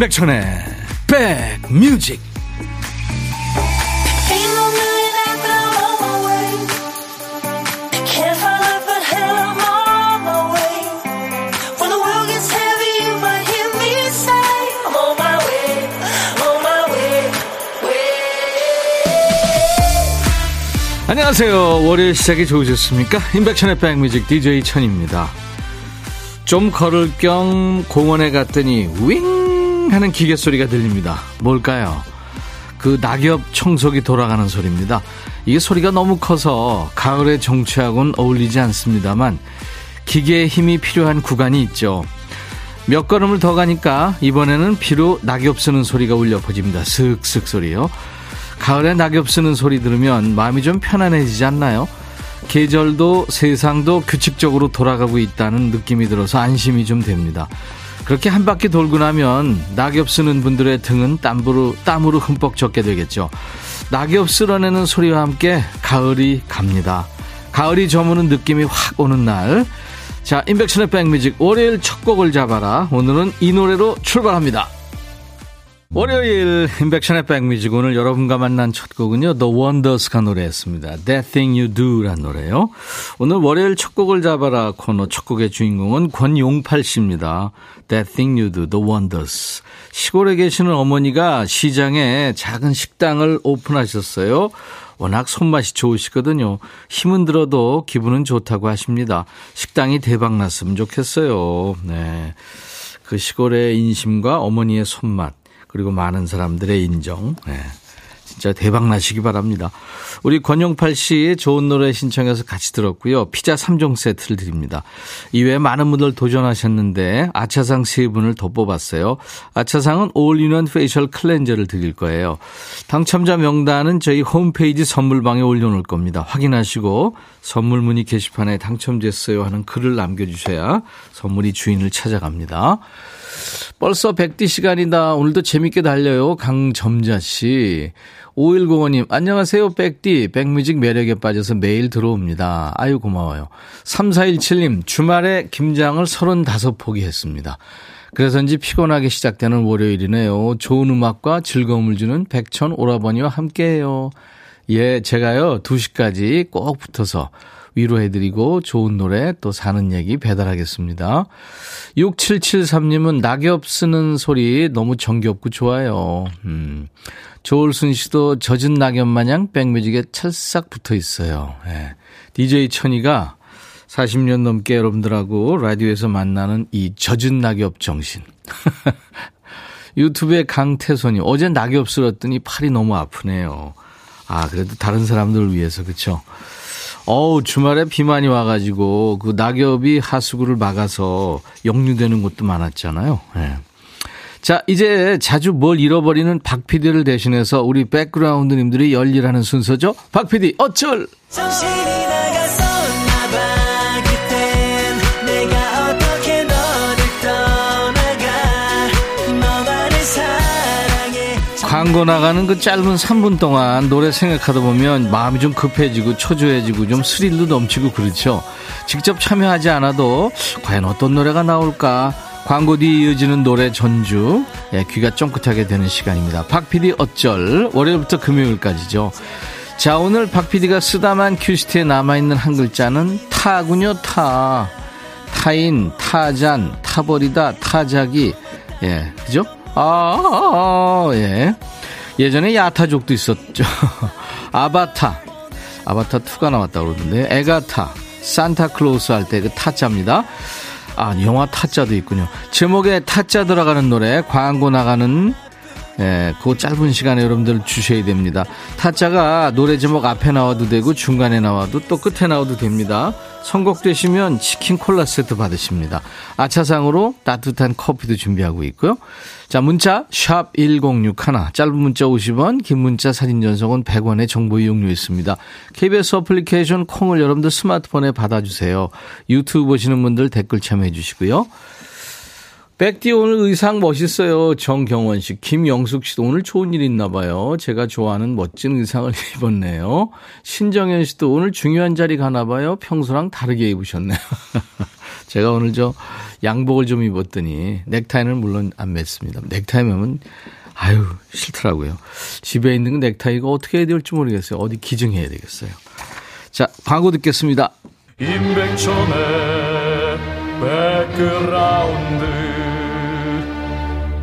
임백천의 백뮤직 안녕하세요. 월요일 시작이 좋으셨습니까? 임백천의 백뮤직 DJ 천입니다. 좀 걸을 겸 공원에 갔더니 윙 하는 기계 소리가 들립니다. 뭘까요? 그 낙엽 청소기 돌아가는 소리입니다. 이게 소리가 너무 커서 가을의 정취하고는 어울리지 않습니다만 기계의 힘이 필요한 구간이 있죠. 몇 걸음을 더 가니까 이번에는 비로 낙엽 쓰는 소리가 울려 퍼집니다. 슥슥 소리요. 가을에 낙엽 쓰는 소리 들으면 마음이 좀 편안해지지 않나요? 계절도 세상도 규칙적으로 돌아가고 있다는 느낌이 들어서 안심이 좀 됩니다. 그렇게 한 바퀴 돌고 나면 낙엽 쓰는 분들의 등은 땀으로, 땀으로 흠뻑 젖게 되겠죠. 낙엽 쓸어내는 소리와 함께 가을이 갑니다. 가을이 저무는 느낌이 확 오는 날. 자, 인백션의 백뮤직 월요일 첫 곡을 잡아라. 오늘은 이 노래로 출발합니다. 월요일 인백션의 백뮤직 오늘 여러분과 만난 첫 곡은요 The Wonders가 노래했습니다. That Thing You Do란 노래요. 오늘 월요일 첫 곡을 잡아라 코너 첫 곡의 주인공은 권용팔 씨입니다. That Thing You Do, The Wonders. 시골에 계시는 어머니가 시장에 작은 식당을 오픈하셨어요. 워낙 손맛이 좋으시거든요. 힘은 들어도 기분은 좋다고 하십니다. 식당이 대박 났으면 좋겠어요. 네. 그 시골의 인심과 어머니의 손맛. 그리고 많은 사람들의 인정. 네. 진짜 대박 나시기 바랍니다. 우리 권용팔 씨 좋은 노래 신청해서 같이 들었고요. 피자 3종 세트를 드립니다. 이외에 많은 분들 도전하셨는데 아차상 3분을 더 뽑았어요. 아차상은 all-in-one facial cleanser를 드릴 거예요. 당첨자 명단은 저희 홈페이지 선물방에 올려놓을 겁니다. 확인하시고 선물 문의 게시판에 당첨됐어요 하는 글을 남겨주셔야 선물이 주인을 찾아갑니다. 벌써 백디 시간이다. 오늘도 재밌게 달려요. 강점자 씨. 5105님, 안녕하세요, 백디. 백뮤직 매력에 빠져서 매일 들어옵니다. 아유, 고마워요. 3417님, 주말에 김장을 35포기 했습니다. 그래서인지 피곤하게 시작되는 월요일이네요. 좋은 음악과 즐거움을 주는 백천 오라버니와 함께해요. 예, 제가요, 2시까지 꼭 붙어서 위로해드리고 좋은 노래 또 사는 얘기 배달하겠습니다. 6773님은 낙엽 쓰는 소리 너무 정겹고 좋아요. 음. 조울순 씨도 젖은 낙엽 마냥 백뮤직에 찰싹 붙어 있어요. 예. DJ 천이가 40년 넘게 여러분들하고 라디오에서 만나는 이 젖은 낙엽 정신. 유튜브에 강태선이 어제 낙엽 쓸었더니 팔이 너무 아프네요. 아, 그래도 다른 사람들을 위해서, 그쵸? 어우, 주말에 비 많이 와가지고 그 낙엽이 하수구를 막아서 역류되는 곳도 많았잖아요. 네. 자, 이제 자주 뭘 잃어버리는 박 PD를 대신해서 우리 백그라운드님들이 열일하는 순서죠. 박 PD, 어쩔! 광고 나가는 그 짧은 3분 동안 노래 생각하다 보면 마음이 좀 급해지고 초조해지고 좀 스릴도 넘치고 그렇죠. 직접 참여하지 않아도 과연 어떤 노래가 나올까 광고 뒤 이어지는 노래 전주 예, 귀가 쫑긋하게 되는 시간입니다. 박PD 어쩔 월요일부터 금요일까지죠. 자 오늘 박PD가 쓰다만 큐시트에 남아있는 한 글자는 타군요 타 타인 타잔 타버리다 타자기 예 그죠? 아, 아, 아, 예. 예전에 야타족도 있었죠. 아바타. 아바타 2가 나왔다고 그러던데. 에가타. 산타클로스 할 때 그 타짜입니다. 아, 영화 타짜도 있군요. 제목에 타짜 들어가는 노래, 광고 나가는 예, 그 짧은 시간에 여러분들 주셔야 됩니다. 타짜가 노래 제목 앞에 나와도 되고 중간에 나와도 또 끝에 나와도 됩니다. 선곡되시면 치킨 콜라 세트 받으십니다. 아차상으로 따뜻한 커피도 준비하고 있고요. 자, 문자 샵 1061, 짧은 문자 50원, 긴 문자 사진 전송은 100원의 정보 이용료 있습니다. KBS 어플리케이션 콩을 여러분들 스마트폰에 받아주세요. 유튜브 보시는 분들 댓글 참여해 주시고요. 백디 오늘 의상 멋있어요. 정경원 씨, 김영숙 씨도 오늘 좋은 일 있나 봐요. 제가 좋아하는 멋진 의상을 입었네요. 신정현 씨도 오늘 중요한 자리 가나 봐요. 평소랑 다르게 입으셨네요. 제가 오늘 저 양복을 좀 입었더니 넥타이는 물론 안 맸습니다. 넥타이 매면 아유 싫더라고요. 집에 있는 넥타이가 어떻게 해야 될지 모르겠어요. 어디 기증해야 되겠어요. 자 광고 듣겠습니다. 임백천의 백그라운드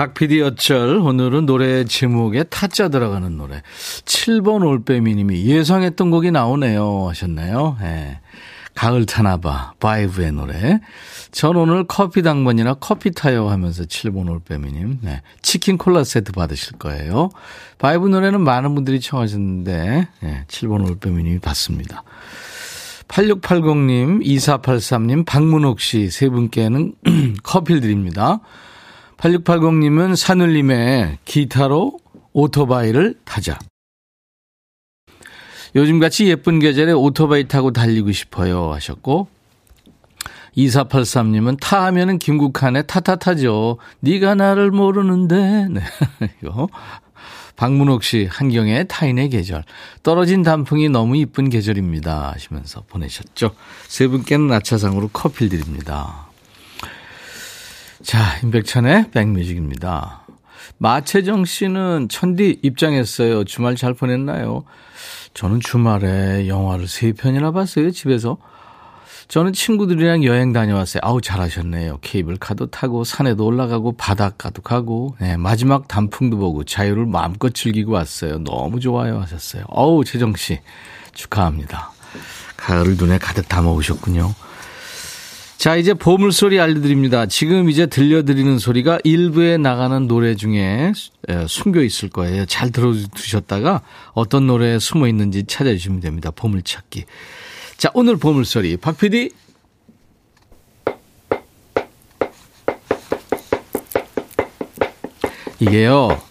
박PD 어쩔 오늘은 노래 제목에 타짜 들어가는 노래 7번 올빼미님이 예상했던 곡이 나오네요 하셨나요? 네. 가을 타나봐 바이브의 노래 전 오늘 커피 당번이나 커피 타요 하면서 7번 올빼미님 네. 치킨 콜라 세트 받으실 거예요 바이브 노래는 많은 분들이 청하셨는데 네. 7번 올빼미님이 받습니다 8680님 2483님 박문옥 씨 세 분께는 커피를 드립니다 8680님은 산울림의 기타로 오토바이를 타자. 요즘같이 예쁜 계절에 오토바이 타고 달리고 싶어요 하셨고 2483님은 타하면은 김국한의 타타타죠. 네가 나를 모르는데. 네. 이거 박문옥 씨 한경의 타인의 계절. 떨어진 단풍이 너무 이쁜 계절입니다 하시면서 보내셨죠. 세 분께는 아차상으로 커피를 드립니다. 자, 임백천의 백뮤직입니다. 마채정 씨는 천디 입장했어요. 주말 잘 보냈나요? 저는 주말에 영화를 세 편이나 봤어요, 집에서. 저는 친구들이랑 여행 다녀왔어요. 아우, 잘하셨네요. 케이블카도 타고, 산에도 올라가고, 바닷가도 가고, 네, 마지막 단풍도 보고, 자유를 마음껏 즐기고 왔어요. 너무 좋아요. 하셨어요. 어우, 채정씨. 축하합니다. 가을을 눈에 가득 담아오셨군요. 자, 이제 보물소리 알려드립니다. 지금 이제 들려드리는 소리가 일부에 나가는 노래 중에 숨겨 있을 거예요. 잘 들어두셨다가 어떤 노래에 숨어 있는지 찾아주시면 됩니다. 보물찾기. 자, 오늘 보물소리. 박 PD. 이게요,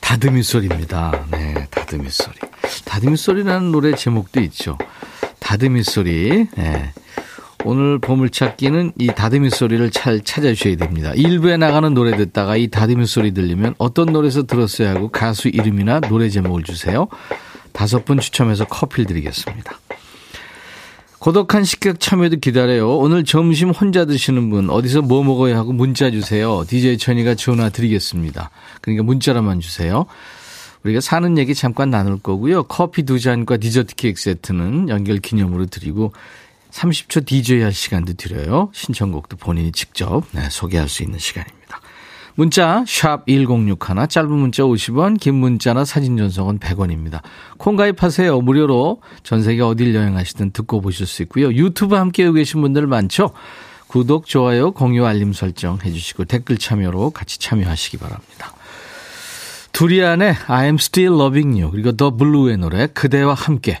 다듬이 소리입니다. 네, 다듬이 소리. 다듬이 소리라는 노래 제목도 있죠. 다듬이 소리. 네. 오늘 보물찾기는 이 다듬이 소리를 잘 찾아주셔야 됩니다. 일부에 나가는 노래 듣다가 이 다듬이 소리 들리면 어떤 노래에서 들었어야 하고 가수 이름이나 노래 제목을 주세요. 다섯 분 추첨해서 커피를 드리겠습니다. 고독한 식객 참여도 기다려요. 오늘 점심 혼자 드시는 분 어디서 뭐 먹어야 하고 문자 주세요. DJ 천이가 전화 드리겠습니다. 그러니까 문자로만 주세요. 우리가 사는 얘기 잠깐 나눌 거고요. 커피 두 잔과 디저트 케이크 세트는 연결 기념으로 드리고 30초 DJ 할 시간도 드려요. 신청곡도 본인이 직접 네, 소개할 수 있는 시간입니다. 문자 1061, 짧은 문자 50원, 긴 문자나 사진 전송은 100원입니다. 콩 가입하세요. 무료로 전 세계 어딜 여행하시든 듣고 보실 수 있고요. 유튜브 함께 계신 분들 많죠? 구독, 좋아요, 공유, 알림 설정 해주시고 댓글 참여로 같이 참여하시기 바랍니다. 두리안의 I'm Still Loving You 그리고 더 블루의 노래 그대와 함께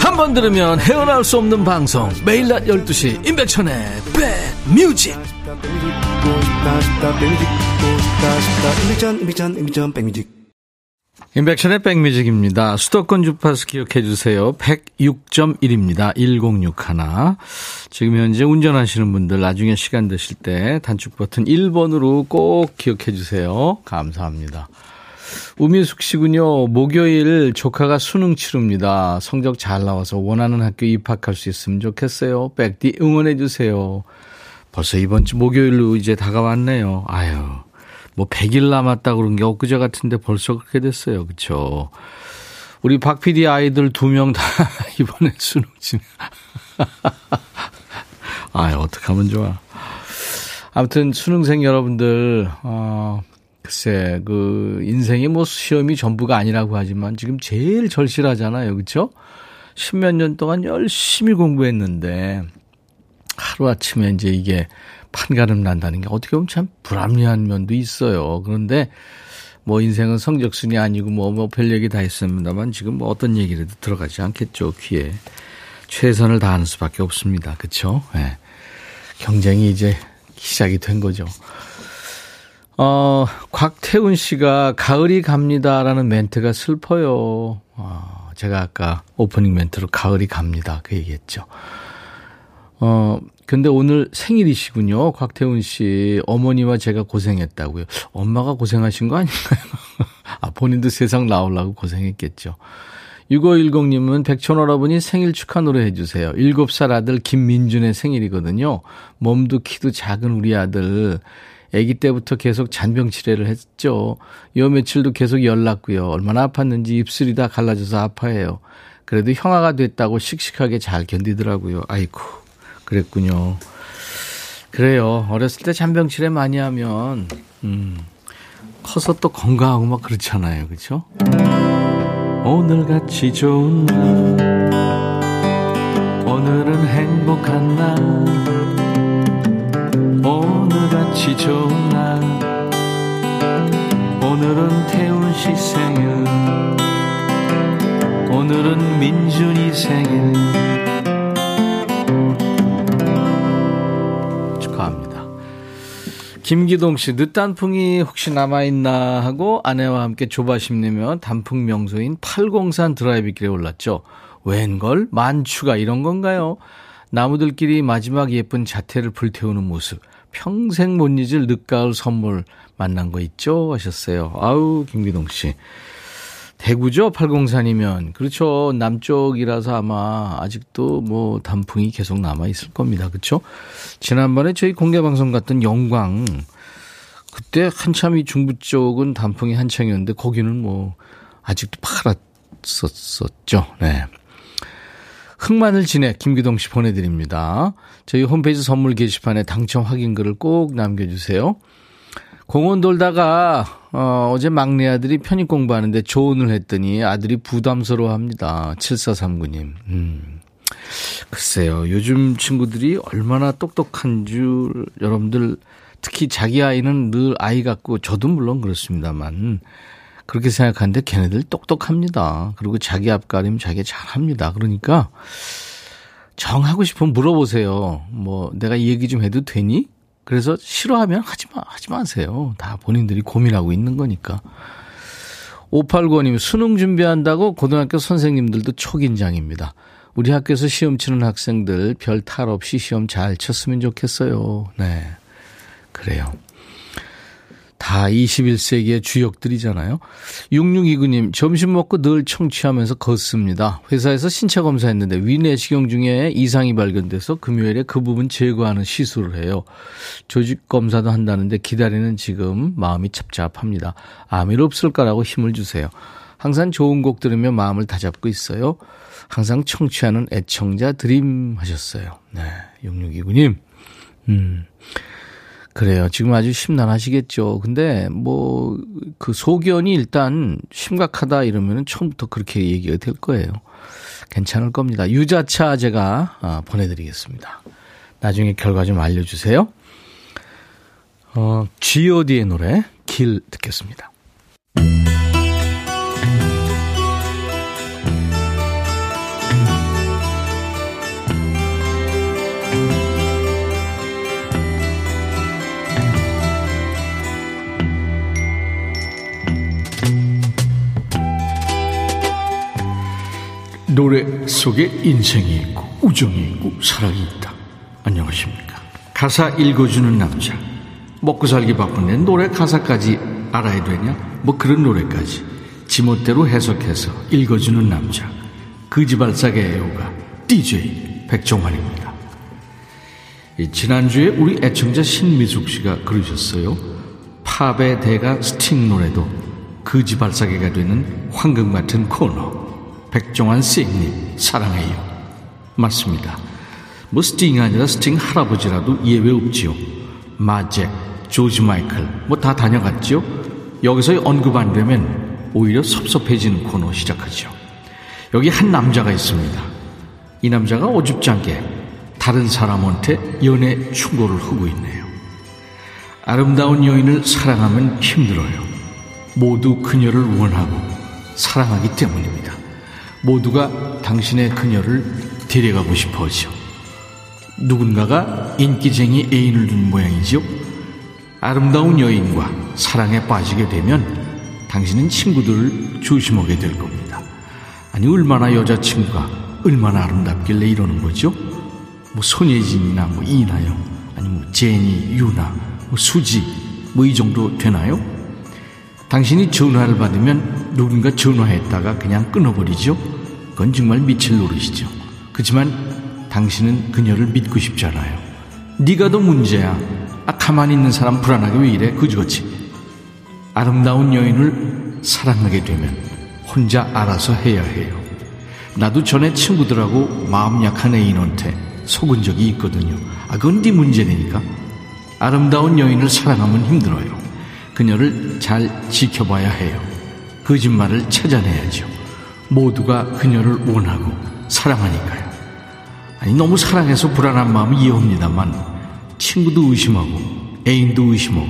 한 번 들으면 헤어나올 수 없는 방송 매일 낮 12시 임백천의 백뮤직 임백천의 백뮤직입니다. 수도권 주파수 기억해 주세요. 106.1입니다. 1061. 지금 현재 운전하시는 분들 나중에 시간 되실 때 단축 버튼 1번으로 꼭 기억해 주세요. 감사합니다. 우미숙 씨군요. 목요일 조카가 수능 치릅니다. 성적 잘 나와서 원하는 학교 입학할 수 있으면 좋겠어요. 백디 응원해 주세요. 벌써 이번 주 목요일로 이제 다가왔네요. 아유, 뭐 100일 남았다 그런 게 엊그제 같은데 벌써 그렇게 됐어요. 그쵸? 우리 박 PD 아이들 두 명 다 이번에 수능 지내. 아, 어떡하면 좋아. 아무튼 수능생 여러분들, 어, 글쎄, 그, 인생이 뭐 시험이 전부가 아니라고 하지만 지금 제일 절실하잖아요. 그쵸? 십몇 년 동안 열심히 공부했는데, 하루아침에 이제 이게 판가름 난다는 게 어떻게 보면 참 불합리한 면도 있어요. 그런데 뭐 인생은 성적순이 아니고 뭐, 뭐 별 얘기 다 있습니다만 지금 뭐 어떤 얘기라도 들어가지 않겠죠, 귀에. 최선을 다하는 수밖에 없습니다. 그쵸? 네. 경쟁이 이제 시작이 된 거죠. 어, 곽태훈 씨가 가을이 갑니다라는 멘트가 슬퍼요. 어, 제가 아까 오프닝 멘트로 가을이 갑니다. 그 얘기했죠. 어, 근데 오늘 생일이시군요. 곽태훈 씨. 어머니와 제가 고생했다고요. 엄마가 고생하신 거 아닌가요? 아, 본인도 세상 나오려고 고생했겠죠. 6510님은 백촌어러분이 생일 축하 노래 해주세요. 7살 아들 김민준의 생일이거든요. 몸도 키도 작은 우리 아들. 아기 때부터 계속 잔병 치레를 했죠. 요 며칠도 계속 열났고요. 얼마나 아팠는지 입술이 다 갈라져서 아파해요. 그래도 형아가 됐다고 씩씩하게 잘 견디더라고요. 아이고, 그랬군요. 그래요. 어렸을 때 잔병 치레 많이 하면, 음, 커서 또 건강하고 막 그렇잖아요. 그렇죠? 오늘같이 좋은 날 오늘은 행복한 날 오늘같이 좋은 날 오늘은 태훈 씨 생일 오늘은 민준이 생일 김기동 씨, 늦단풍이 혹시 남아있나 하고 아내와 함께 조바심 내며 단풍 명소인 팔공산 드라이브길에 올랐죠. 웬걸? 만추가 이런 건가요? 나무들끼리 마지막 예쁜 자태를 불태우는 모습. 평생 못 잊을 늦가을 선물 만난 거 있죠? 하셨어요. 아우, 김기동 씨. 대구죠? 팔공산이면. 그렇죠. 남쪽이라서 아마 아직도 뭐 단풍이 계속 남아 있을 겁니다. 그렇죠? 지난번에 저희 공개 방송 갔던 영광 그때 한참 이 중부 쪽은 단풍이 한창이었는데 거기는 뭐 아직도 파랗었었죠. 네. 흑마늘 진액 김기동 씨 보내드립니다. 저희 홈페이지 선물 게시판에 당첨 확인글을 꼭 남겨주세요. 공원 돌다가 어, 어제 막내 아들이 편입 공부하는데 조언을 했더니 아들이 부담스러워 합니다. 7439님. 음. 글쎄요. 요즘 친구들이 얼마나 똑똑한 줄 여러분들 특히 자기 아이는 늘 아이 같고 저도 물론 그렇습니다만 그렇게 생각하는데 걔네들 똑똑합니다. 그리고 자기 앞가림 자기 잘합니다. 그러니까 정하고 싶으면 물어보세요. 뭐 내가 이 얘기 좀 해도 되니? 그래서 싫어하면 하지 마, 하지 마세요. 다 본인들이 고민하고 있는 거니까. 589님, 수능 준비한다고 고등학교 선생님들도 초긴장입니다. 우리 학교에서 시험 치는 학생들 별 탈 없이 시험 잘 쳤으면 좋겠어요. 네. 그래요. 다 21세기의 주역들이잖아요. 6629님, 점심 먹고 늘 청취하면서 걷습니다. 회사에서 신체 검사했는데 위내시경 중에 이상이 발견돼서 금요일에 그 부분 제거하는 시술을 해요. 조직 검사도 한다는데 기다리는 지금 마음이 찹찹합니다. 암일 없을까라고 힘을 주세요. 항상 좋은 곡 들으며 마음을 다잡고 있어요. 항상 청취하는 애청자 드림 하셨어요. 네, 6629님. 음. 그래요. 지금 아주 심란하시겠죠. 근데 뭐 그 소견이 일단 심각하다 이러면은 처음부터 그렇게 얘기가 될 거예요. 괜찮을 겁니다. 유자차 제가 아, 보내드리겠습니다. 나중에 결과 좀 알려주세요. 어, G.O.D의 노래 길 듣겠습니다. 노래 속에 인생이 있고 우정이 있고 사랑이 있다. 안녕하십니까. 가사 읽어주는 남자. 먹고 살기 바쁜데 노래 가사까지 알아야 되냐? 뭐 그런 노래까지 지멋대로 해석해서 읽어주는 남자. 그지발싸개 애호가 DJ 백종환입니다. 지난주에 우리 애청자 신미숙 씨가 그러셨어요. 팝의 대가 스팅 노래도 그지발싸개가 되는 황금 같은 코너. 백종환 쌩님 사랑해요. 맞습니다. 뭐 스팅이 아니라 스팅 할아버지라도 예외 없지요. 마잭, 조지 마이클 뭐 다 다녀갔지요. 여기서 언급 안 되면 오히려 섭섭해지는 코너 시작하죠. 여기 한 남자가 있습니다. 이 남자가 어줍지 않게 다른 사람한테 연애 충고를 하고 있네요. 아름다운 여인을 사랑하면 힘들어요. 모두 그녀를 원하고 사랑하기 때문입니다. 모두가 당신의 그녀를 데려가고 싶어 하죠. 누군가가 인기쟁이 애인을 둔 모양이지요. 아름다운 여인과 사랑에 빠지게 되면 당신은 친구들을 조심하게 될 겁니다. 아니 얼마나 여자친구가 얼마나 아름답길래 이러는 거죠? 뭐 손예진이나 뭐 이나영 아니 뭐 제니, 유나, 뭐 수지 뭐 이 정도 되나요? 당신이 전화를 받으면 누군가 전화했다가 그냥 끊어버리죠? 그건 정말 미칠 노릇이죠. 그렇지만 당신은 그녀를 믿고 싶잖아요. 네가 더 문제야. 아, 가만히 있는 사람 불안하게 왜 이래? 그지그지 아름다운 여인을 사랑하게 되면 혼자 알아서 해야 해요. 나도 전에 친구들하고 마음 약한 애인한테 속은 적이 있거든요. 아, 그건 네 문제니까. 아름다운 여인을 사랑하면 힘들어요. 그녀를 잘 지켜봐야 해요. 거짓말을 찾아내야죠. 모두가 그녀를 원하고 사랑하니까요. 아니, 너무 사랑해서 불안한 마음 이해합니다만, 친구도 의심하고, 애인도 의심하고,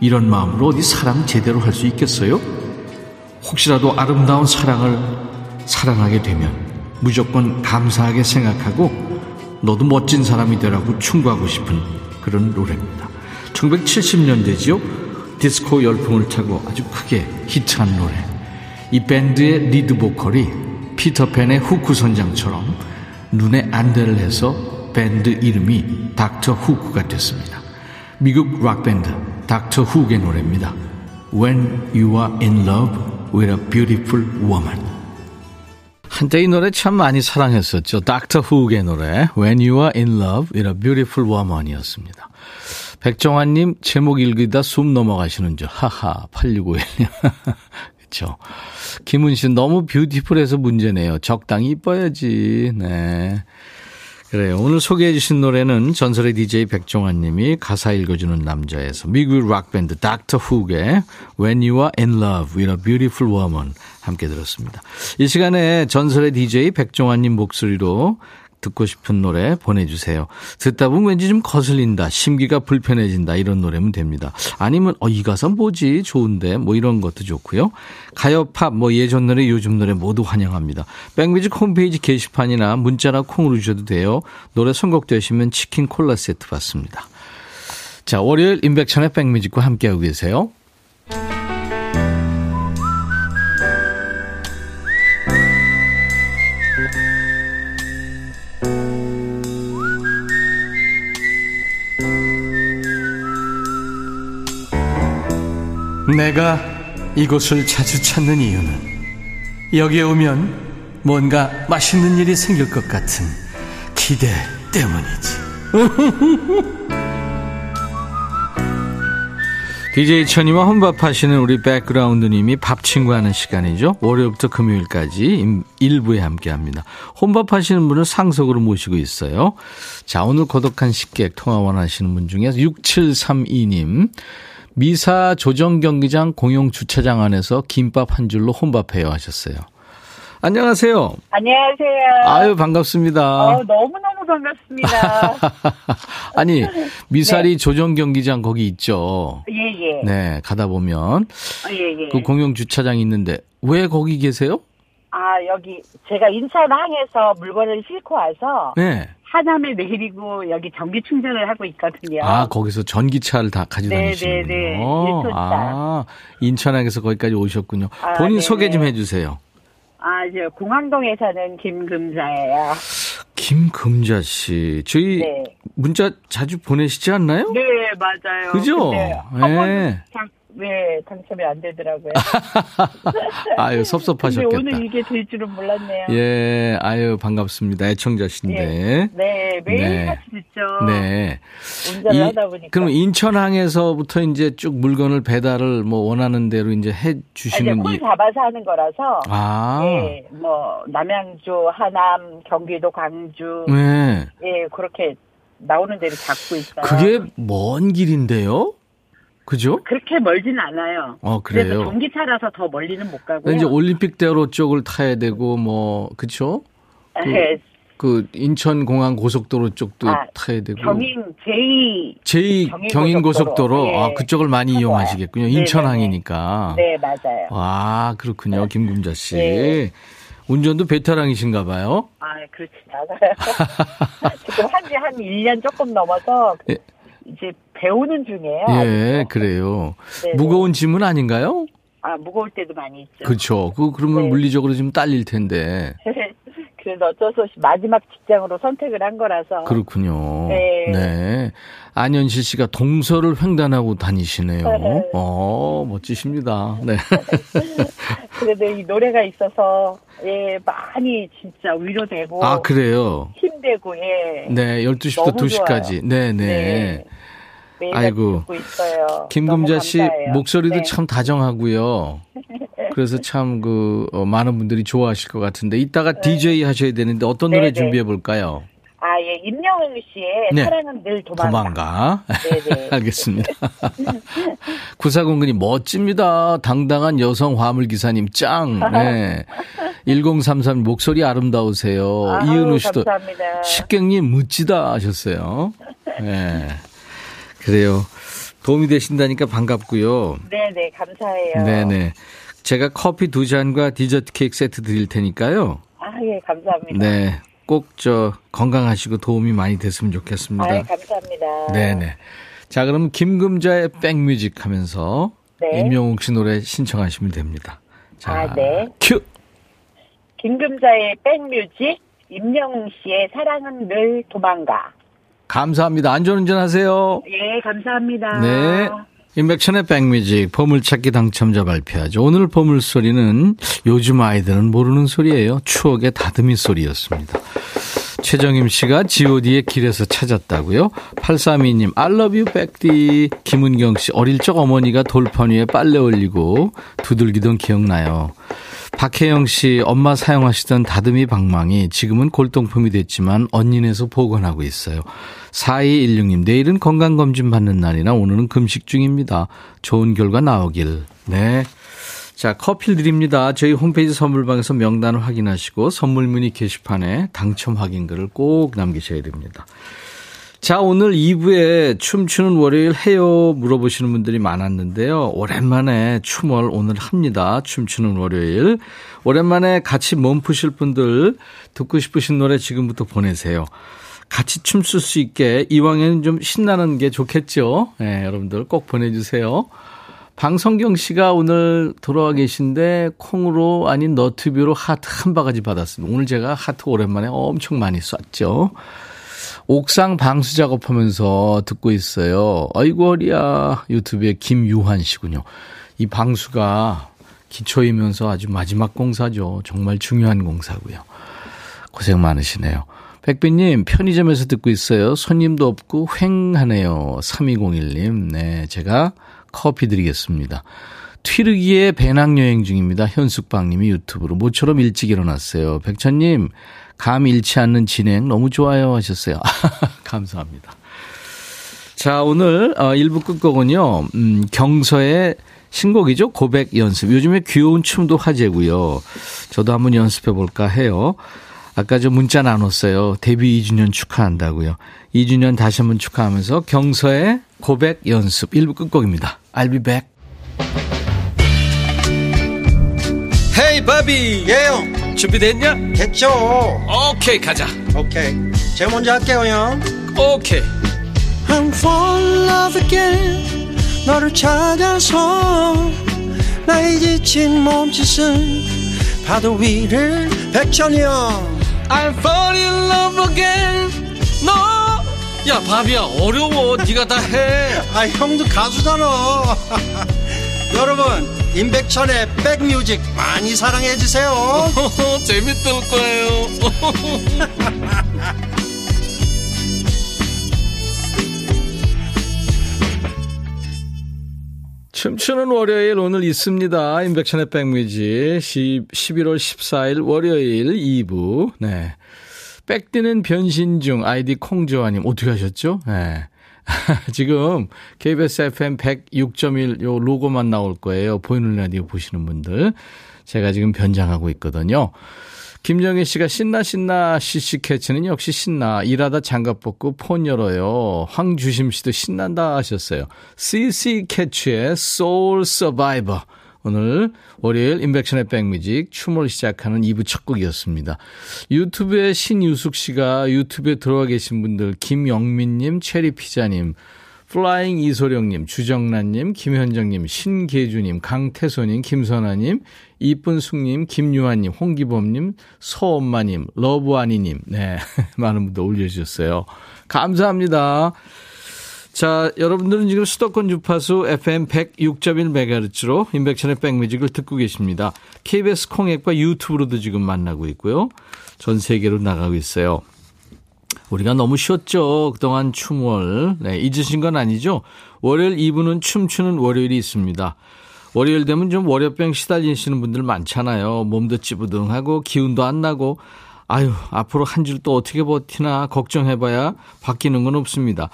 이런 마음으로 어디 사랑 제대로 할 수 있겠어요? 혹시라도 아름다운 사람을 사랑하게 되면 무조건 감사하게 생각하고, 너도 멋진 사람이 되라고 충고하고 싶은 그런 노래입니다. 1970년대지요? 디스코 열풍을 타고 아주 크게 히트한 노래. 이 밴드의 리드 보컬이 피터팬의 후크 선장처럼 눈에 안대를 해서 밴드 이름이 닥터 후크가 됐습니다. 미국 락밴드 닥터 후크의 노래입니다. When You Are In Love With A Beautiful Woman 한때 이 노래 참 많이 사랑했었죠. 닥터 후크의 노래 When You Are In Love With A Beautiful Woman 이었습니다. 백정환님 제목 읽으다 숨 넘어가시는 줄 하하 8651님 그렇죠. 김은신 너무 뷰티풀해서 문제네요. 적당히 이뻐야지. 네. 그래요. 오늘 소개해 주신 노래는 전설의 DJ 백종환 님이 가사 읽어주는 남자에서 미국 락밴드 닥터 훅의 When You Are In Love With A Beautiful Woman 함께 들었습니다. 이 시간에 전설의 DJ 백종환 님 목소리로 듣고 싶은 노래 보내주세요. 듣다 보면 왠지 좀 거슬린다, 심기가 불편해진다 이런 노래면 됩니다. 아니면 어, 이 가사 뭐지 좋은데 뭐 이런 것도 좋고요. 가요, 팝, 뭐 예전 노래, 요즘 노래 모두 환영합니다. 백뮤직 홈페이지 게시판이나 문자나 콩으로 주셔도 돼요. 노래 선곡되시면 치킨 콜라 세트 받습니다. 자, 월요일 임백천의 백뮤직과 함께하고 계세요. 내가 이곳을 자주 찾는 이유는 여기에 오면 뭔가 맛있는 일이 생길 것 같은 기대 때문이지. DJ 천이와 혼밥하시는 우리 백그라운드님이 밥 친구 하는 시간이죠. 월요일부터 금요일까지 일부에 함께 합니다. 혼밥하시는 분을 상석으로 모시고 있어요. 자 오늘 고독한 식객 통화 원하시는 분 중에 6732님 미사 조정 경기장 공용 주차장 안에서 김밥 한 줄로 혼밥해요 하셨어요. 안녕하세요. 안녕하세요. 아유 반갑습니다. 어, 너무너무 반갑습니다. 아니 미사리 네. 조정 경기장 거기 있죠. 예예. 예. 네 가다 보면 예예. 예. 그 공용 주차장 있는데 왜 거기 계세요? 아 여기 제가 인천 항에서 물건을 싣고 와서 네. 하남에 내리고 여기 전기 충전을 하고 있거든요. 아, 거기서 전기차를 다 가지고 네, 다니시는군요. 네, 네. 아, 인천항에서 거기까지 오셨군요. 아, 본인 네네. 소개 좀 해주세요. 아, 저 공항동에 사는 김금자예요. 김금자 씨, 저희 네. 문자 자주 보내시지 않나요? 네, 맞아요. 그죠? 네. 왜 당첨이 안 되더라고요. 아유, 섭섭하셨겠다. 오늘 이게 될 줄은 몰랐네요. 예, 아유, 반갑습니다. 애청자신데. 예. 네, 매일 네. 같이 듣죠. 네. 운전을 이, 하다 보니까. 그럼 인천항에서부터 이제 쭉 물건을 배달을 뭐 원하는 대로 이제 해 주시는. 아, 콜 잡아서 하는 거라서. 아. 예, 뭐, 남양주, 하남, 경기도, 광주. 네. 예, 그렇게 나오는 대로 잡고 있어요. 그게 먼 길인데요? 그죠? 그렇게 멀지는 않아요. 어, 그래요. 그래서 전기차라서 더 멀리는 못 가고요. 이제 올림픽대로 쪽을 타야 되고 뭐 그렇죠? 그, 네. 그 인천 공항 고속도로 쪽도 아, 타야 되고 경인 제2 제2 경인 고속도로, 네. 아 그쪽을 많이 이용하시겠군요. 인천항이니까. 네, 맞아요. 아, 그렇군요. 김금자 씨. 네. 운전도 베테랑이신가 봐요. 아, 그렇지 않아요. 지금 한지 한 1년 조금 넘어서 예. 이제 배우는 중이에요. 예, 그래요. 네네. 무거운 짐은 아닌가요? 아, 무거울 때도 많이 있죠. 그렇죠. 그 그러면 네. 물리적으로 좀 딸릴 텐데. 그래서 어쩔 수 없이 마지막 직장으로 선택을 한 거라서. 그렇군요. 네. 네. 안현실 씨가 동서를 횡단하고 다니시네요. 네. 어, 멋지십니다. 네. 그래도 이 노래가 있어서, 예, 많이 진짜 위로되고. 아, 그래요? 힘되고, 예. 네, 12시부터 2시까지. 네네. 네. 아이고. 김금자 씨 목소리도 네. 참 다정하고요. 그래서 참 그, 어, 많은 분들이 좋아하실 것 같은데, 이따가 네. DJ 하셔야 되는데 어떤 노래 네, 네. 준비해 볼까요? 아, 예, 임영웅 씨의 네. 사랑은 늘 도망가. 도망가. 네네. 알겠습니다. 구사공근이 멋집니다. 당당한 여성 화물 기사님 짱. 네. 1033 목소리 아름다우세요. 아유, 이은우 씨도 감사합니다. 식객님 멋지다 하셨어요. 네. 그래요. 도움이 되신다니까 반갑고요. 네네, 감사해요. 네네. 제가 커피 두 잔과 디저트 케이크 세트 드릴 테니까요. 아, 예, 감사합니다. 네. 꼭 저 건강하시고 도움이 많이 됐으면 좋겠습니다. 아, 예, 감사합니다. 네네. 자, 그럼 김금자의 백뮤직 하면서 네. 임영웅 씨 노래 신청하시면 됩니다. 자, 아, 네. 큐! 김금자의 백뮤직, 임영웅 씨의 사랑은 늘 도망가. 감사합니다. 안전운전 하세요. 예, 감사합니다. 네. 임백천의 백뮤직 보물찾기 당첨자 발표하죠. 오늘 보물소리는 요즘 아이들은 모르는 소리예요. 추억의 다듬이 소리였습니다. 최정임 씨가 god의 길에서 찾았다고요. 832님, I love you, 백디. 김은경 씨, 어릴 적 어머니가 돌판 위에 빨래 올리고 두들기던 기억나요. 박혜영 씨, 엄마 사용하시던 다듬이 방망이 지금은 골동품이 됐지만 언니네서 복원하고 있어요. 4216님, 내일은 건강검진 받는 날이나 오늘은 금식 중입니다. 좋은 결과 나오길. 네. 자, 커피 드립니다. 저희 홈페이지 선물방에서 명단을 확인하시고 선물 문의 게시판에 당첨 확인글을 꼭 남기셔야 됩니다. 자, 오늘 2부에 춤추는 월요일 해요 물어보시는 분들이 많았는데요. 오랜만에 춤을 오늘 합니다. 춤추는 월요일. 오랜만에 같이 몸 푸실 분들 듣고 싶으신 노래 지금부터 보내세요. 같이 춤출 수 있게 이왕에는 좀 신나는 게 좋겠죠. 네, 여러분들 꼭 보내주세요. 방성경 씨가 오늘 돌아와 계신데 콩으로 아닌 너튜브로 하트 한 바가지 받았습니다. 오늘 제가 하트 오랜만에 엄청 많이 쐈죠. 옥상 방수 작업하면서 듣고 있어요. 아이고 어리야 유튜브에 김유한 씨군요. 이 방수가 기초이면서 아주 마지막 공사죠. 정말 중요한 공사고요. 고생 많으시네요. 백빈님, 편의점에서 듣고 있어요. 손님도 없고 횡하네요. 3201님. 네, 제가 커피 드리겠습니다. 튀르기에 배낭여행 중입니다. 현숙방님이 유튜브로 모처럼 일찍 일어났어요. 백천님, 감 잃지 않는 진행 너무 좋아요 하셨어요. 감사합니다. 자, 오늘 어 1부 끝곡은요. 음, 경서의 신곡이죠. 고백 연습. 요즘에 귀여운 춤도 화제고요. 저도 한번 연습해 볼까 해요. 아까 저 문자 나눴어요. 데뷔 2주년 축하한다고요. 2주년 다시 한번 축하하면서 경서의 고백 연습 1부 끝곡입니다. I'll be back. 헤이 바비. 예영. 준비됐냐? 됐죠. 오케이 가자. 오케이. 제가 먼저 할게요 형. 오케이. I'm fall in love again. 너를 찾아서 나의 지친 몸짓은 파도 위를 백천이 형. I'm fall in love again. 너 야 바비야. 어려워. 네가 다해. 아 형도 가수잖아. 여러분 임백천의 백뮤직 많이 사랑해 주세요. 재밌을 거예요. 춤추는 월요일 오늘 있습니다. 임백천의 백뮤직. 10, 11월 14일 월요일 2부. 네. 백디는 변신 중 아이디 콩조아님 어떻게 하셨죠? 네. 지금 KBS FM 106.1 요 로고만 나올 거예요. 보이는 라디오 보시는 분들. 제가 지금 변장하고 있거든요. 김정희 씨가 신나 신나 시시 캐치는 역시 신나 일하다 장갑 벗고 폰 열어요. 황주심 씨도 신난다 하셨어요. CC 캐치의 Soul Survivor. 오늘 월요일 인백션의 백뮤직 춤을 시작하는 2부 첫 곡이었습니다. 유튜브에 신유숙 씨가 유튜브에 들어와 계신 분들 김영민님, 체리피자님, 플라잉 이소령님, 주정란님, 김현정님, 신계주님, 강태소님, 김선아님, 이쁜숙님, 김유아님, 홍기범님, 서엄마님, 러브아니님, 네, 많은 분들 올려주셨어요. 감사합니다. 자, 여러분들은 지금 수도권 주파수 FM 106.1MHz로 인백천의 백뮤직을 듣고 계십니다. KBS 콩앱과 유튜브로도 지금 만나고 있고요. 전 세계로 나가고 있어요. 우리가 너무 쉬었죠. 그동안 춤월. 네, 잊으신 건 아니죠? 월요일 2부는 춤추는 월요일이 있습니다. 월요일 되면 좀 월요병 시달리시는 분들 많잖아요. 몸도 찌부둥하고 기운도 안 나고 아유, 앞으로 한 줄 또 어떻게 버티나 걱정해봐야 바뀌는 건 없습니다.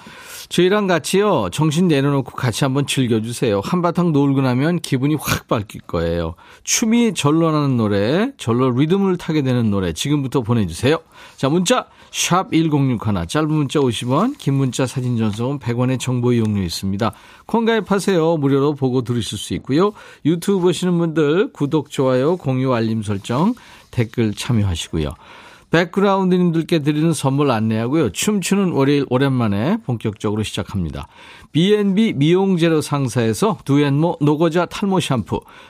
저희랑 같이요, 정신 내려놓고 같이 한번 즐겨주세요. 한바탕 놀고 나면 기분이 확 바뀔 거예요. 춤이 절로 나는 노래, 절로 리듬을 타게 되는 노래, 지금부터 보내주세요. 자, 문자, 샵 1061, 짧은 문자 50원, 긴 문자 사진 전송은 100원의 정보 이용료 있습니다. 콩 가입하세요. 무료로 보고 들으실 수 있고요. 유튜브 보시는 분들, 구독, 좋아요, 공유, 알림 설정, 댓글 참여하시고요. 백그라운드님들께 드리는 선물 안내하고요. 춤추는 월요일 오랜만에 본격적으로 시작합니다. B&B 미용재료 상사에서 두앤모 노고자 탈모 샴푸,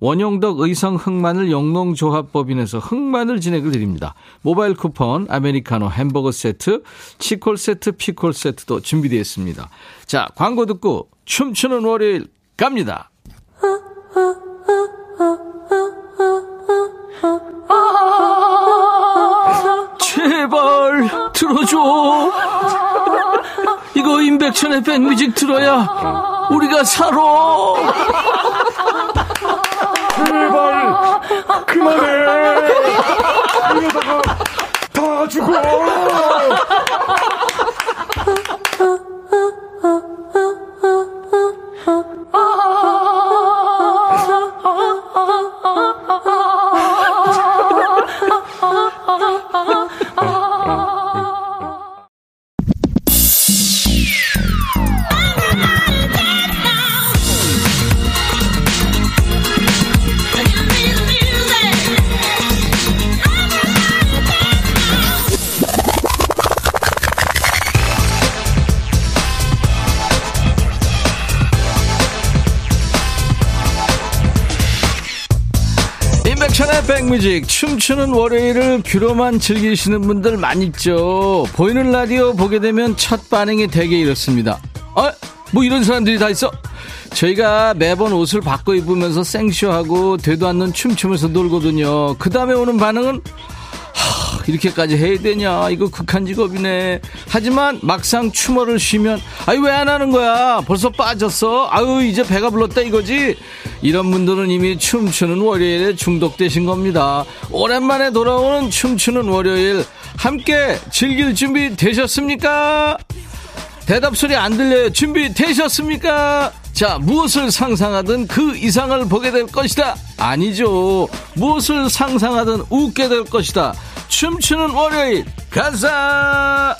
원용덕 의성 흑마늘 영농조합법인에서 흑마늘 진액을 드립니다. 모바일 쿠폰, 아메리카노 햄버거 세트, 치콜 세트, 피콜 세트도 준비되어 있습니다. 자, 광고 듣고 춤추는 월요일 갑니다. 제발 들어줘. 이거 임백천의 백뮤직 들어야 우리가 살아. 제발. 그만해. 이러다가 다 죽어 백뮤직 춤추는 월요일을 귀로만 즐기시는 분들 많이 있죠. 보이는 라디오 보게 되면 첫 반응이 되게 이렇습니다. 어? 뭐 이런 사람들이 다 있어? 저희가 매번 옷을 바꿔 입으면서 생쇼하고 되도 않는 춤추면서 놀거든요. 그 다음에 오는 반응은 이렇게까지 해야 되냐? 이거 극한 직업이네. 하지만 막상 추모를 쉬면 아유 왜 안 하는 거야? 벌써 빠졌어? 아유 이제 배가 불렀다 이거지? 이런 분들은 이미 춤추는 월요일에 중독되신 겁니다. 오랜만에 돌아오는 춤추는 월요일 함께 즐길 준비 되셨습니까? 대답 소리 안 들려요. 준비 되셨습니까 자, 무엇을 상상하든 그 이상을 보게 될 것이다. 아니죠. 무엇을 상상하든 웃게 될 것이다. 춤추는 월요일 가자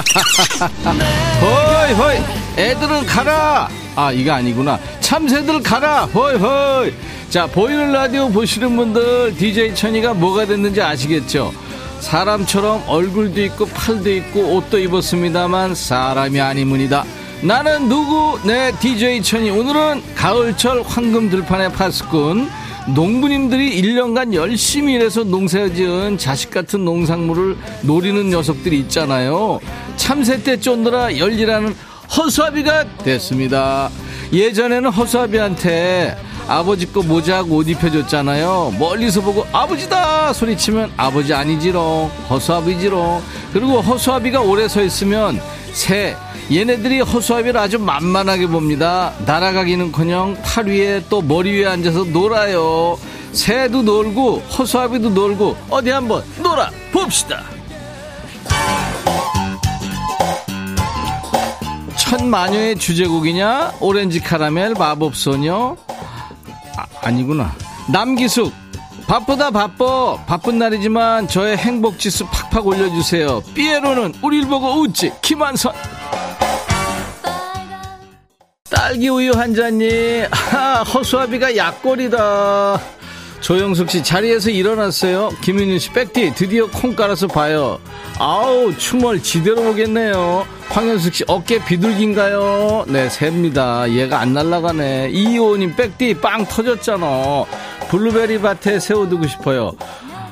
허이 허이. 애들은 가라. 아 이거 아니구나. 참새들 가라. 허이 허이. 자 보이는 라디오 보시는 분들 DJ 천이가 뭐가 됐는지 아시겠죠? 사람처럼 얼굴도 있고 팔도 있고 옷도 입었습니다만 사람이 아니문이다. 나는 누구? 내 DJ 천이. 오늘은 가을철 황금 들판의 파수꾼. 농부님들이 1년간 열심히 일해서 농사 지은 자식 같은 농산물을 노리는 녀석들이 있잖아요. 참새 때 쫓느라 열일하는 허수아비가 됐습니다. 예전에는 허수아비한테 아버지 거 모자하고 옷 입혀줬잖아요. 멀리서 보고 아버지다 소리치면 아버지 아니지롱 허수아비지롱. 그리고 허수아비가 오래 서 있으면 새 얘네들이 허수아비를 아주 만만하게 봅니다. 날아가기는커녕 팔 위에 또 머리 위에 앉아서 놀아요. 새도 놀고 허수아비도 놀고 어디 한번 놀아 봅시다. 천마녀의 주제곡이냐? 오렌지 카라멜 마법소녀? 아, 아니구나. 남기숙 바쁘다 바빠 바쁜 날이지만 저의 행복 지수 팍팍 올려주세요 삐에로는 우릴 보고 웃지 김한선 딸기 우유 한 잔이 아, 허수아비가 약골이다. 조영숙 씨 자리에서 일어났어요. 김윤희 씨 백디 드디어 콩 깔아서 봐요. 아우 춤을 지대로 보겠네요. 황현숙 씨 어깨 비둘기인가요? 네 셉니다. 얘가 안 날라가네. 이호님 백디 빵 터졌잖아. 블루베리 밭에 세워두고 싶어요.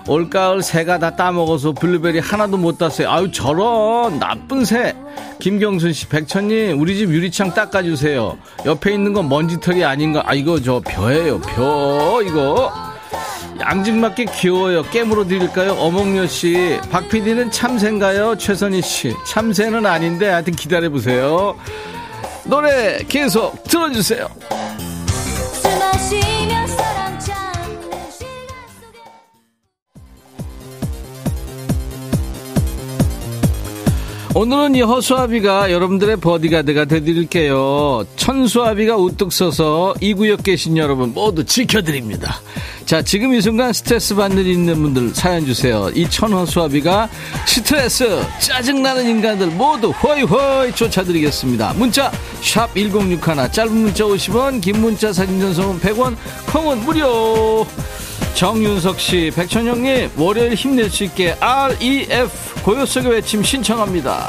올가을 새가 다 따먹어서 블루베리 하나도 못 땄어요. 아유 저런 나쁜 새. 김경순 씨, 백천님 우리 집 유리창 닦아주세요. 옆에 있는 건 먼지털이 아닌가? 아 이거 저 벼예요 벼 이거. 양직맞게 귀여워요. 깨물어 드릴까요? 어몽여 씨. 박 PD는 참새인가요? 최선희 씨. 참새는 아닌데 하여튼 기다려보세요. 노래 계속 들어주세요. 오늘은 이 허수아비가 여러분들의 버디가드가 되드릴게요. 천수아비가 우뚝 서서 이 구역 계신 여러분 모두 지켜드립니다. 자, 지금 이 순간 스트레스 받는 있는 분들 사연 주세요. 이 천허수아비가 스트레스, 짜증나는 인간들 모두 허이허이 쫓아드리겠습니다. 문자, 샵 1061, 짧은 문자 50원, 긴 문자 사진 전송은 100원, 콩은 무료. 정윤석 씨, 백천영님, 월요일 힘낼 수 있게 REF 고요 속의 외침 신청합니다.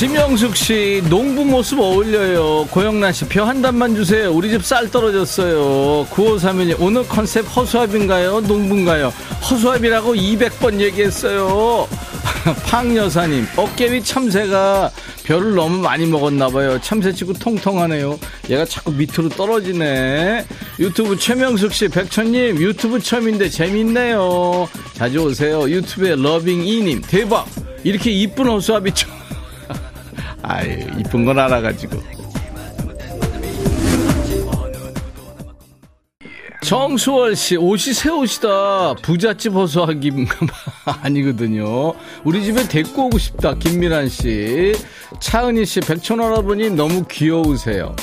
지명숙 씨, 농부 모습 어울려요. 고영란 씨, 표한 단만 주세요. 우리 집 쌀 떨어졌어요. 9531님, 오늘 컨셉 허수아비인가요? 농부인가요? 허수아비라고 200번 얘기했어요. 팡여사님, 어깨 위 참새가 별을 너무 많이 먹었나봐요. 참새치고 통통하네요. 얘가 자꾸 밑으로 떨어지네. 유튜브 최명숙 씨, 백천님, 유튜브 처음인데 재밌네요. 자주 오세요. 유튜브에 러빙이님, 대박! 이렇게 이쁜 호수아비 처음. 아유, 이쁜 건 알아가지고. 정수월 씨, 옷이 새 옷이다. 부잣집 허수아기인가 아니거든요. 우리 집에 데리고 오고 싶다. 김미란 씨. 차은희 씨, 백촌 할아버니 너무 귀여우세요.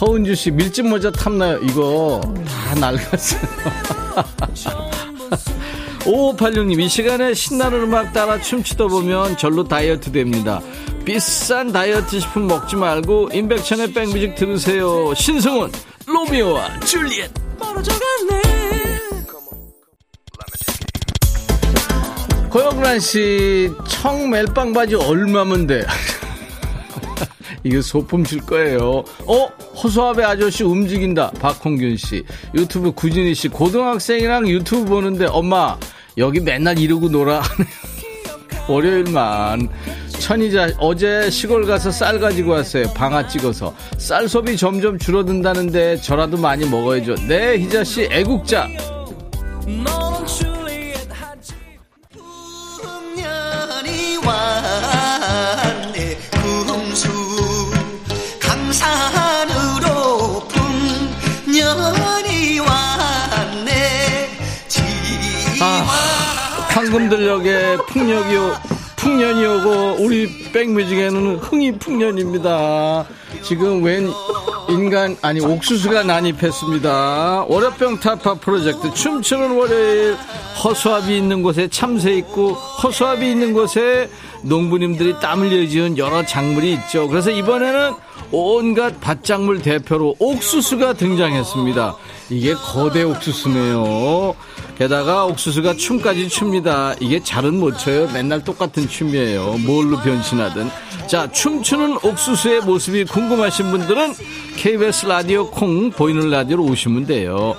허은주 씨, 밀짚 모자 탐나요. 이거 다 낡았어요. 5586님, 이 시간에 신나는 음악 따라 춤추다 보면 절로 다이어트 됩니다. 비싼 다이어트 식품 먹지 말고 인백천의 백뮤직 들으세요. 신승훈, 로미오와 줄리엣. 고영란 씨, 청 멜빵 바지 얼마면 돼? 이거 소품 줄 거예요. 어? 허수아비 아저씨 움직인다. 박홍균 씨. 유튜브 구진희 씨. 고등학생이랑 유튜브 보는데 엄마, 여기 맨날 이러고 놀아. 월요일만. 천이자 어제 시골 가서 쌀 가지고 왔어요. 방아 찍어서. 쌀 소비 점점 줄어든다는데 저라도 많이 먹어야죠. 네, 희자 씨 애국자. 아, 황금들역의 풍력이요. 풍년이 오고 우리 백뮤직에는 흥이 풍년입니다. 지금 웬 인간 아니 옥수수가 난입했습니다. 월요병 타파 프로젝트 춤추는 월요일 허수아비 있는 곳에 참새 있고 허수아비 있는 곳에 농부님들이 땀 흘려 지은 여러 작물이 있죠. 그래서 이번에는 온갖 밭작물 대표로 옥수수가 등장했습니다. 이게 거대 옥수수네요. 게다가 옥수수가 춤까지 춥니다. 이게 잘은 못 춰요. 맨날 똑같은 춤이에요. 뭘로 변신하든. 자, 춤추는 옥수수의 모습이 궁금하신 분들은 KBS 라디오 콩 보이는 라디오로 오시면 돼요.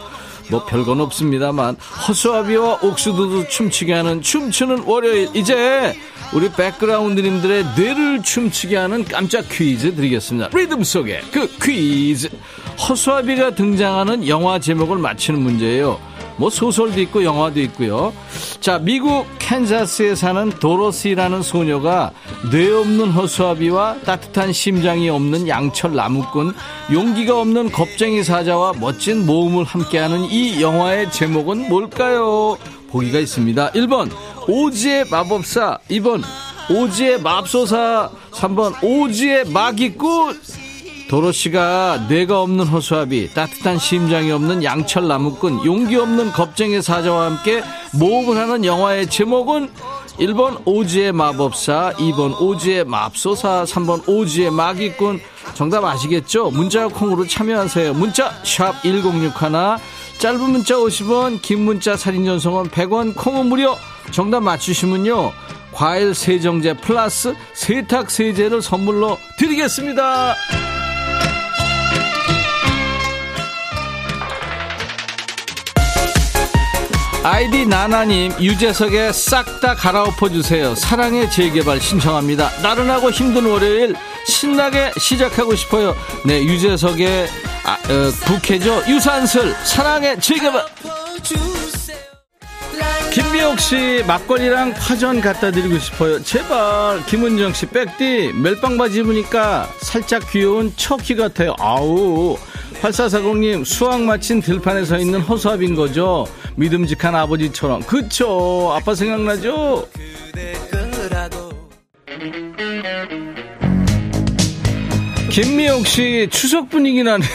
뭐 별건 없습니다만 허수아비와 옥수수도 춤추게 하는 춤추는 월요일 이제 우리 백그라운드님들의 뇌를 춤추게 하는 깜짝 퀴즈 드리겠습니다. 리듬 속에 그 퀴즈 허수아비가 등장하는 영화 제목을 맞히는 문제예요. 뭐 소설도 있고 영화도 있고요. 자, 미국 캔자스에 사는 도로시라는 소녀가 뇌 없는 허수아비와 따뜻한 심장이 없는 양철 나무꾼, 용기가 없는 겁쟁이 사자와 멋진 모험을 함께하는 이 영화의 제목은 뭘까요? 보기가 있습니다. 1번 오지의 마법사, 2번 오지의 맙소사, 3번 오지의 마기꾼, 도로시가 뇌가 없는 허수아비, 따뜻한 심장이 없는 양철 나무꾼, 용기 없는 겁쟁이 사자와 함께 모험을 하는 영화의 제목은 1번 오지의 마법사, 2번 오지의 맙소사, 3번 오지의 마기꾼. 정답 아시겠죠? 문자 콩으로 참여하세요. 문자 1061, 짧은 문자 50원, 긴 문자 사진 전송은 100원, 콩은 무료. 정답 맞추시면요. 과일 세정제 플러스 세탁 세제를 선물로 드리겠습니다. 아이디 나나님 유재석의 싹 다 갈아엎어 주세요. 사랑의 재개발 신청합니다. 나른하고 힘든 월요일 신나게 시작하고 싶어요. 네 유재석의 아, 어, 부캐죠 유산슬 사랑의 재개발. 김미옥 씨 막걸리랑 파전 갖다 드리고 싶어요. 제발 김은정 씨 백디 멜빵 바지 입으니까 살짝 귀여운 척키 같아요. 아우 8440님 수학 마친 들판에 서 있는 허수아비인 거죠. 믿음직한 아버지처럼. 그쵸? 아빠 생각나죠? 김미옥 씨 추석 분위기 나네.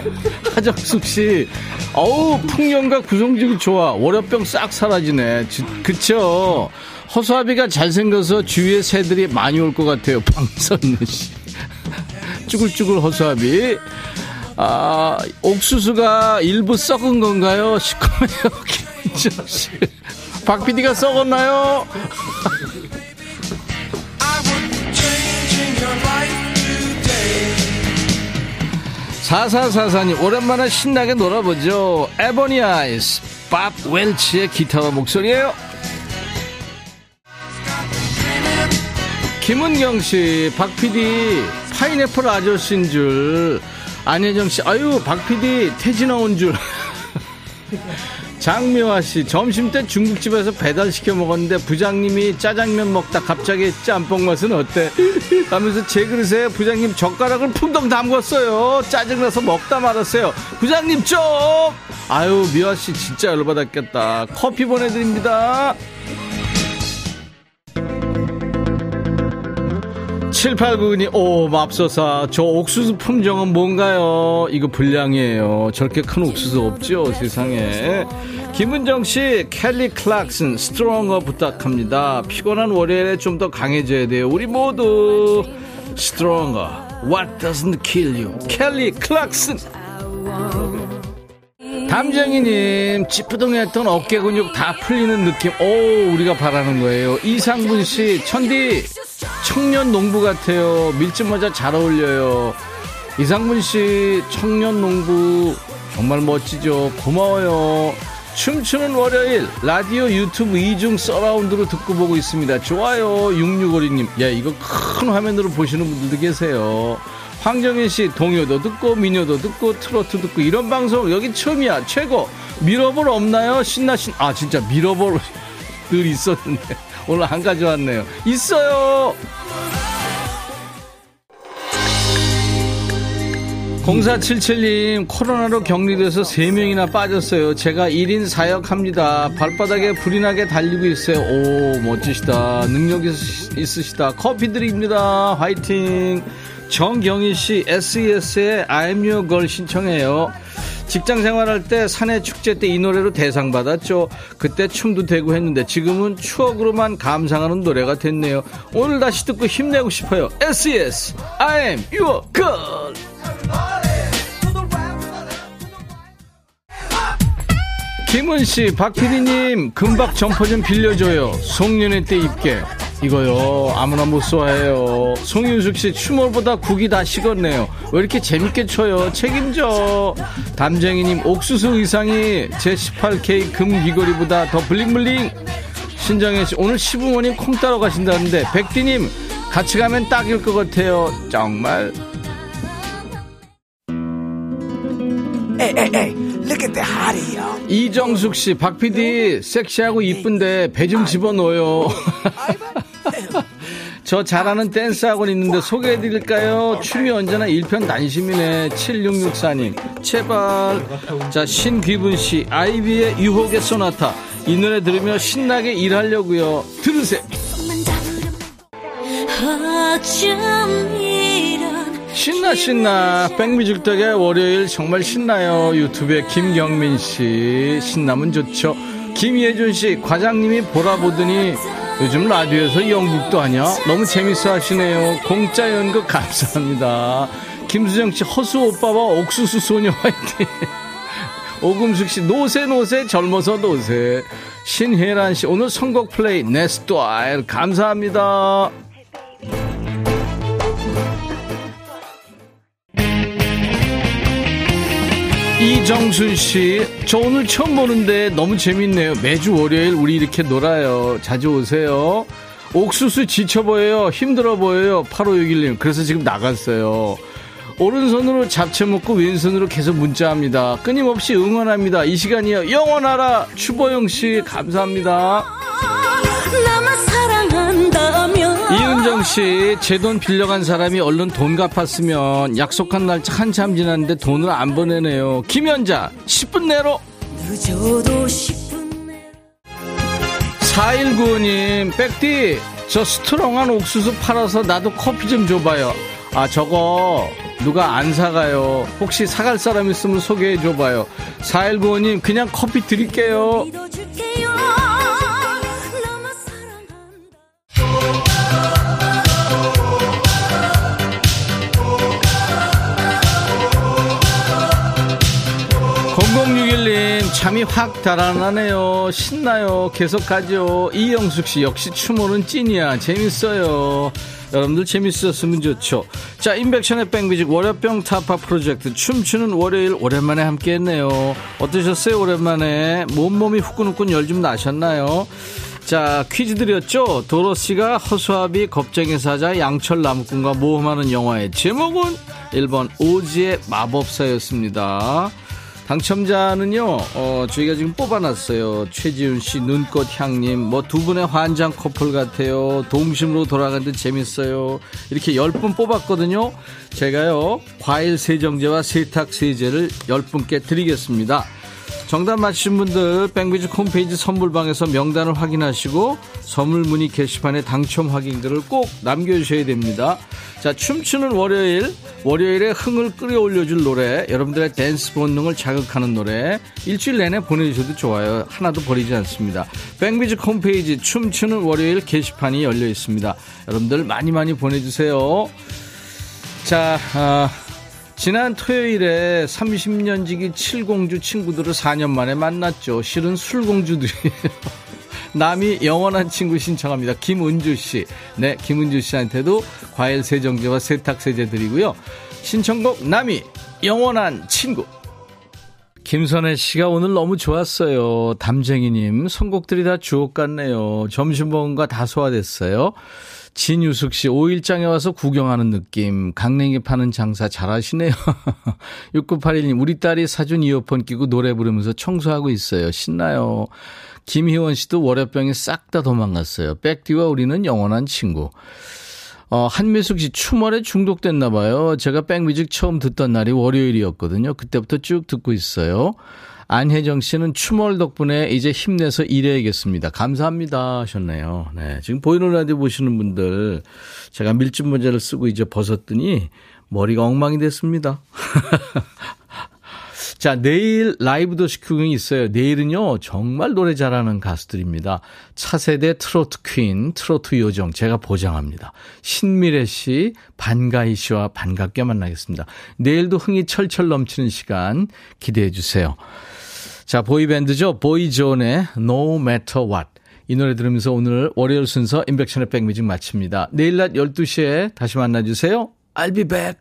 하정숙 씨, 어우 풍년과 구성질이 좋아. 월요병 싹 사라지네. 그쵸? 허수아비가 잘생겨서 주위에 새들이 많이 올 것 같아요. 방선우 씨. 쭈글쭈글 허수아비. 아, 옥수수가 일부 썩은 건가요? 시커매요, 김인정 씨. 박 PD가 썩었나요? 사사사사님 오랜만에 신나게 놀아보죠. 에보니 아이스, 밥 웰치의 기타와 목소리예요. 김은경 씨, 박 PD 파인애플 아저씨인 줄 안혜정 씨, 아유, 박 PD 퇴진 나온 줄. 장미화 씨, 점심 때 중국집에서 배달시켜 먹었는데 부장님이 짜장면 먹다 갑자기 짬뽕 맛은 어때? 하면서 제 그릇에 부장님 젓가락을 풍덩 담궜어요. 짜증나서 먹다 말았어요. 부장님 좀! 아유, 미화 씨 진짜 열받았겠다. 커피 보내드립니다. 7899님, 오, 맙소사. 저 옥수수 품종은 뭔가요? 이거 불량이에요. 저렇게 큰 옥수수 없죠, 세상에. 김은정 씨, 켈리 클락슨, Stronger 부탁합니다. 피곤한 월요일에 좀 더 강해져야 돼요. 우리 모두. Stronger. What doesn't kill you? 켈리 클락슨. 담정이님, 찌뿌둥했던 어깨 근육 다 풀리는 느낌. 오, 우리가 바라는 거예요. 이상분 씨, 천디, 청년 농부 같아요. 밀짚 모자 잘 어울려요. 이상문 씨, 청년 농부 정말 멋지죠. 고마워요. 춤추는 월요일 라디오 유튜브 이중 서라운드로 듣고 보고 있습니다. 좋아요. 6652님. 야, 이거 큰 화면으로 보시는 분들도 계세요. 황정현 씨, 동요도 듣고, 민요도 듣고, 트로트 듣고, 이런 방송 여기 처음이야. 최고. 미러볼 없나요? 신나신, 아, 진짜 미러볼 늘 있었는데. 오늘 안 가져왔네요. 있어요! 0477님, 코로나로 격리돼서 3명이나 빠졌어요. 제가 1인 사역합니다. 발바닥에 불이 나게 달리고 있어요. 오, 멋지시다. 능력 있으시다. 커피 드립니다. 화이팅. 정경희 씨, SES의 I'm Your Girl 신청해요. 직장 생활할 때 사내 축제 때 이 노래로 대상 받았죠. 그때 춤도 되고 했는데 지금은 추억으로만 감상하는 노래가 됐네요. 오늘 다시 듣고 힘내고 싶어요. SES, I'm Your Girl. 김은 씨, 박 PD님, 금박 점퍼 좀 빌려줘요. 송년회 때 입게. 이거요, 아무나 못 쏘아해요. 송윤숙 씨, 추모보다 국이 다 식었네요. 왜 이렇게 재밌게 쳐요? 책임져. 담쟁이님, 옥수수 의상이 제 18K 금 귀걸이보다 더 블링블링. 신정혜 씨, 오늘 시부모님 콩 따러 가신다는데, 백디님, 같이 가면 딱일 것 같아요. 정말. 에이, 에이, 에이. Yo. 이정숙 씨, 박 PD 섹시하고 이쁜데 배 좀 집어넣어요. 저 잘하는 댄스 학원 있는데 소개해드릴까요? 춤이 언제나 일편단심이네. 7664님, 제발. 자, 신귀분 씨, 아이비의 유혹의 소나타. 이 노래 들으며 신나게 일하려고요. 들으세요. 신나 신나 백뮤직 덕에 월요일 정말 신나요 유튜브에 김경민 씨 신나면 좋죠 김예준 씨 과장님이 보라 보더니 요즘 라디오에서 연극도 하냐 너무 재밌어 하시네요. 공짜 연극 감사합니다. 김수정 씨 허수 오빠와 옥수수 소녀 화이팅. 오금숙 씨 노세 노세 젊어서 노세 신혜란 씨 오늘 선곡 플레이 네스토아일. 감사합니다 이정순 씨, 저 오늘 처음 보는데 너무 재밌네요. 매주 월요일 우리 이렇게 놀아요. 자주 오세요. 옥수수 지쳐 보여요. 힘들어 보여요. 8561님. 그래서 지금 나갔어요. 오른손으로 잡채 먹고 왼손으로 계속 문자합니다. 끊임없이 응원합니다. 이 시간이요. 영원하라. 추보영 씨, 감사합니다. 이은정 씨, 제 돈 빌려간 사람이 얼른 돈 갚았으면 약속한 날짜 한참 지났는데 돈을 안 보내네요. 김연자, 10분 내로. 4195님, 백디, 저 스트롱한 옥수수 팔아서 나도 커피 좀 줘봐요. 아, 저거, 누가 안 사가요? 혹시 사갈 사람 있으면 소개해줘봐요. 4195님, 그냥 커피 드릴게요. 잠이 확 달아나네요. 신나요. 계속 가죠. 이영숙 씨 역시 추모는 찐이야. 재밌어요. 여러분들 재밌었으면 좋죠. 자, 인백션의 백뮤직 월요병 타파 프로젝트 춤추는 월요일 오랜만에 함께 했네요. 어떠셨어요? 오랜만에 몸몸이 후끈후끈 열 좀 나셨나요? 자, 퀴즈 드렸죠? 도로씨가 허수아비 겁쟁이 사자 양철 나무꾼과 모험하는 영화의 제목은 1번 오지의 마법사였습니다. 당첨자는요, 어, 저희가 지금 뽑아놨어요. 최지훈 씨, 눈꽃 향님, 뭐 두 분의 환장 커플 같아요. 동심으로 듯 재밌어요. 이렇게 10분 뽑았거든요. 제가요, 과일 세정제와 세탁 세제를 10분께 드리겠습니다. 정답 맞히신 분들 백뮤직 홈페이지 선물방에서 명단을 확인하시고 선물 문의 게시판에 당첨 확인글을 꼭 남겨주셔야 됩니다. 자, 춤추는 월요일, 월요일에 흥을 끌어올려줄 노래, 여러분들의 댄스 본능을 자극하는 노래, 일주일 내내 보내주셔도 좋아요. 하나도 버리지 않습니다. 백뮤직 홈페이지 춤추는 월요일 게시판이 열려 있습니다. 여러분들 많이 많이 보내주세요. 자, 아, 지난 토요일에 30년 지기 칠공주 친구들을 4년 만에 만났죠. 실은 술공주들이에요. 남이 영원한 친구 신청합니다. 김은주 씨. 네, 김은주 씨한테도 과일 세정제와 세탁 세제 드리고요. 신청곡 남이 영원한 친구. 김선혜 씨가 오늘 너무 좋았어요. 담쟁이님, 선곡들이 다 주옥 같네요. 점심 먹은 거 다 소화됐어요. 진유숙 씨, 5일장에 와서 구경하는 느낌. 강냉이 파는 장사 잘하시네요. 6981님, 우리 딸이 사준 이어폰 끼고 노래 부르면서 청소하고 있어요. 신나요. 김희원 씨도 월요병이 싹 다 도망갔어요. 백디와 우리는 영원한 친구. 어, 한미숙 씨 추멀에 중독됐나 봐요. 제가 백뮤직 처음 듣던 날이 월요일이었거든요. 그때부터 쭉 듣고 있어요. 안혜정 씨는 추멀 덕분에 이제 힘내서 일해야겠습니다. 감사합니다 하셨네요. 네. 지금 보이는 라디오 보시는 분들 제가 밀짚 모자를 쓰고 이제 벗었더니 머리가 엉망이 됐습니다. 자, 내일 라이브 도시구경이 있어요. 내일은요, 정말 노래 잘하는 가수들입니다. 차세대 트로트 퀸, 트로트 요정, 제가 보장합니다. 신미래 씨, 반가희 씨와 반갑게 만나겠습니다. 내일도 흥이 철철 넘치는 시간 기대해 주세요. 자, 보이밴드죠. 보이존의 No Matter What. 이 노래 들으면서 오늘 월요일 순서 인백션의 백뮤직 마칩니다. 내일 낮 12시에 다시 만나주세요. I'll be back.